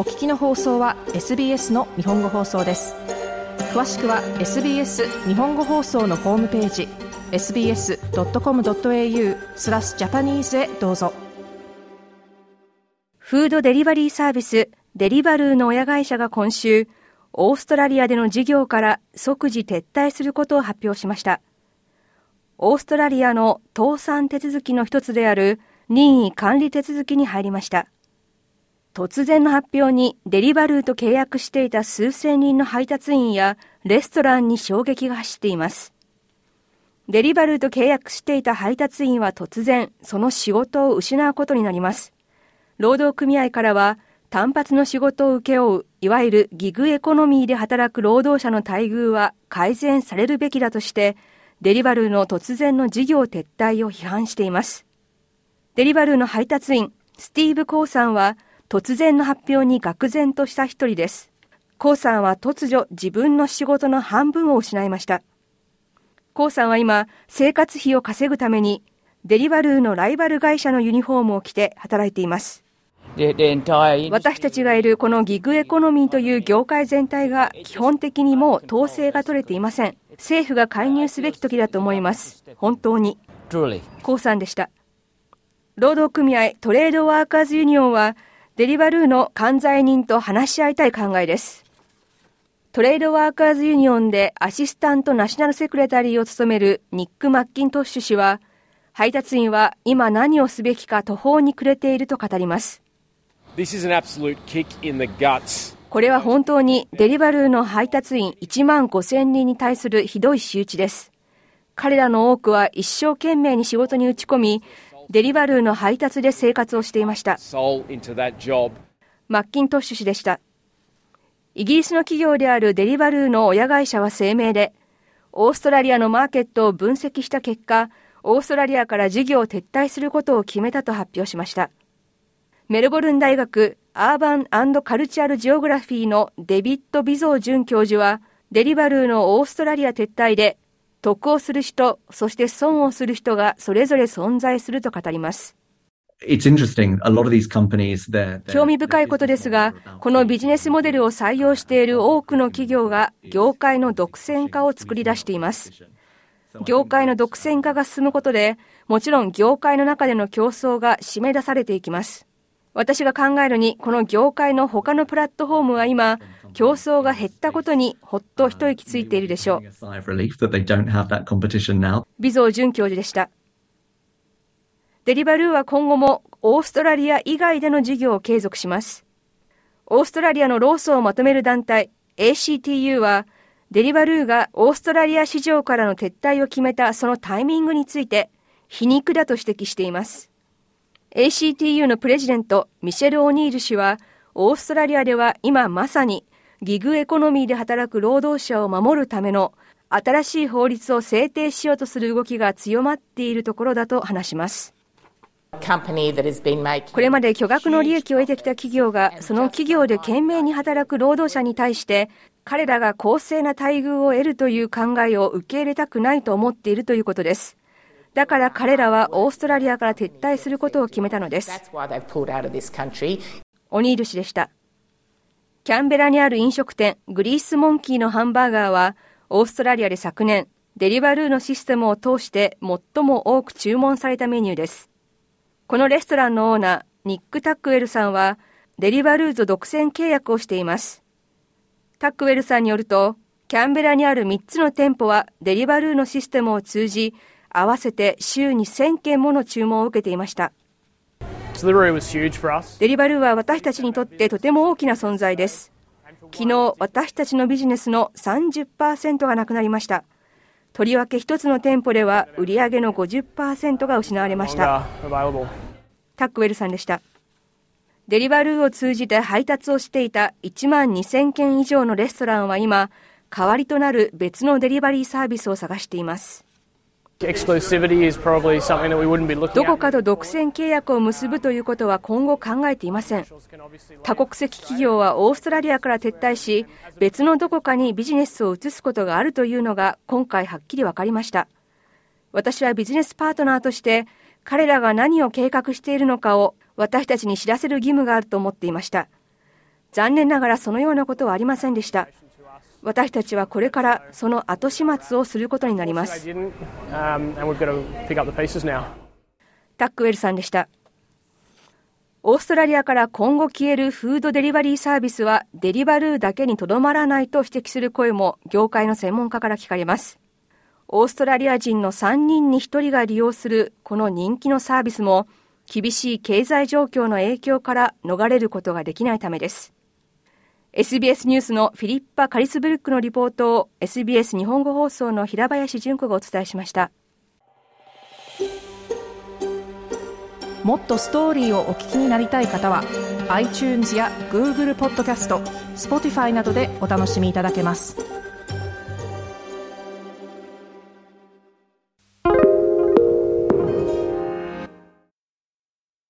お聞きの放送は SBS の日本語放送です。詳しくは SBS 日本語放送のホームページ sbs.com.au スラスジャパニーズへどうぞ。フードデリバリーサービスデリバルーの親会社が今週オーストラリアでの事業から即時撤退することを発表しました。オーストラリアの倒産手続きの一つである任意管理手続きに入りました。突然の発表にデリバルーと契約していた数千人の配達員やレストランに衝撃が走っています。デリバルーと契約していた配達員は突然その仕事を失うことになります。労働組合からは単発の仕事を請け負ういわゆるギグエコノミーで働く労働者の待遇は改善されるべきだとしてデリバルーの突然の事業撤退を批判しています。デリバルーの配達員スティーブ・コーさんは突然の発表に愕然とした一人です。コウさんは突如自分の仕事の半分を失いました。コウさんは今、生活費を稼ぐために、デリバルーのライバル会社のユニフォームを着て働いています。私たちがいるこのギグエコノミーという業界全体が基本的にもう統制が取れていません。政府が介入すべき時だと思います。本当に。コウさんでした。労働組合トレードワーカーズユニオンはデリバルーの管財人と話し合いたい考えです。トレードワーカーズユニオンでアシスタントナショナルセクレタリーを務めるニック・マッキントッシュ氏は、配達員は今何をすべきか途方に暮れていると語ります。これは本当にデリバルーの配達員1万5000人に対するひどい仕打ちです。彼らの多くは一生懸命に仕事に打ち込み、デリバルーの配達で生活をしていました。マッキントッシュ氏でした。イギリスの企業であるデリバルーの親会社は声明で、オーストラリアのマーケットを分析した結果、オーストラリアから事業を撤退することを決めたと発表しました。メルボルン大学アーバンカルチャルジオグラフィーのデビッド・ビゾー准教授は、デリバルーのオーストラリア撤退で得をする人、そして損をする人がそれぞれ存在すると語ります。興味深いことですが、このビジネスモデルを採用している多くの企業が業界の独占化を作り出しています。業界の独占化が進むことで、もちろん業界の中での競争が締め出されていきます。私が考えるに、この業界の他のプラットフォームは今、競争が減ったことにほっと一息ついているでしょう。ビゾー准教授でした。デリバルーは今後もオーストラリア以外での事業を継続します。オーストラリアの労組をまとめる団体 ACTU は、デリバルーがオーストラリア市場からの撤退を決めたそのタイミングについて皮肉だと指摘しています。ACTU のプレジデントミシェル・オニール氏は、オーストラリアでは今まさにギグエコノミーで働く労働者を守るための新しい法律を制定しようとする動きが強まっているところだと話します。これまで巨額の利益を得てきた企業が、その企業で懸命に働く労働者に対して、彼らが公正な待遇を得るという考えを受け入れたくないと思っているということです。だから彼らはオーストラリアから撤退することを決めたのです。オニール氏でした。キャンベラにある飲食店グリースモンキーのハンバーガーはオーストラリアで昨年デリバルーのシステムを通して最も多く注文されたメニューです。このレストランのオーナーニック・タックウェルさんはデリバルーと独占契約をしています。タックウェルさんによるとキャンベラにある3つの店舗はデリバルーのシステムを通じ合わせて週に1000件もの注文を受けていました。デリバルーは私たちにとってとても大きな存在です。昨日、私たちのビジネスの30%がなくなりました。とりわけ一つの店舗では売上の50%が失われました。タックウェルさんでした。デリバルーを通じて配達をしていた1万2000件以上のレストランは今、代わりとなる別のデリバリーサービスを探しています。どこかと独占契約を結ぶということは今後考えていません。多国籍企業はオーストラリアから撤退し、別のどこかにビジネスを移すことがあるというのが今回はっきり分かりました。私はビジネスパートナーとして彼らが何を計画しているのかを私たちに知らせる義務があると思っていました。残念ながらそのようなことはありませんでした。私たちはこれからその後始末をすることになります。タックウェルさんでした。オーストラリアから今後消えるフードデリバリーサービスはデリバルーだけにとどまらないと指摘する声も業界の専門家から聞かれます。オーストラリア人の3人に1人が利用するこの人気のサービスも厳しい経済状況の影響から逃れることができないためです。SBS ニュースのフィリッパ・カリスブルックのリポートを SBS 日本語放送の平林純子がお伝えしました。もっとストーリーをお聞きになりたい方は iTunes や Google ポッドキャスト Spotify などでお楽しみいただけます。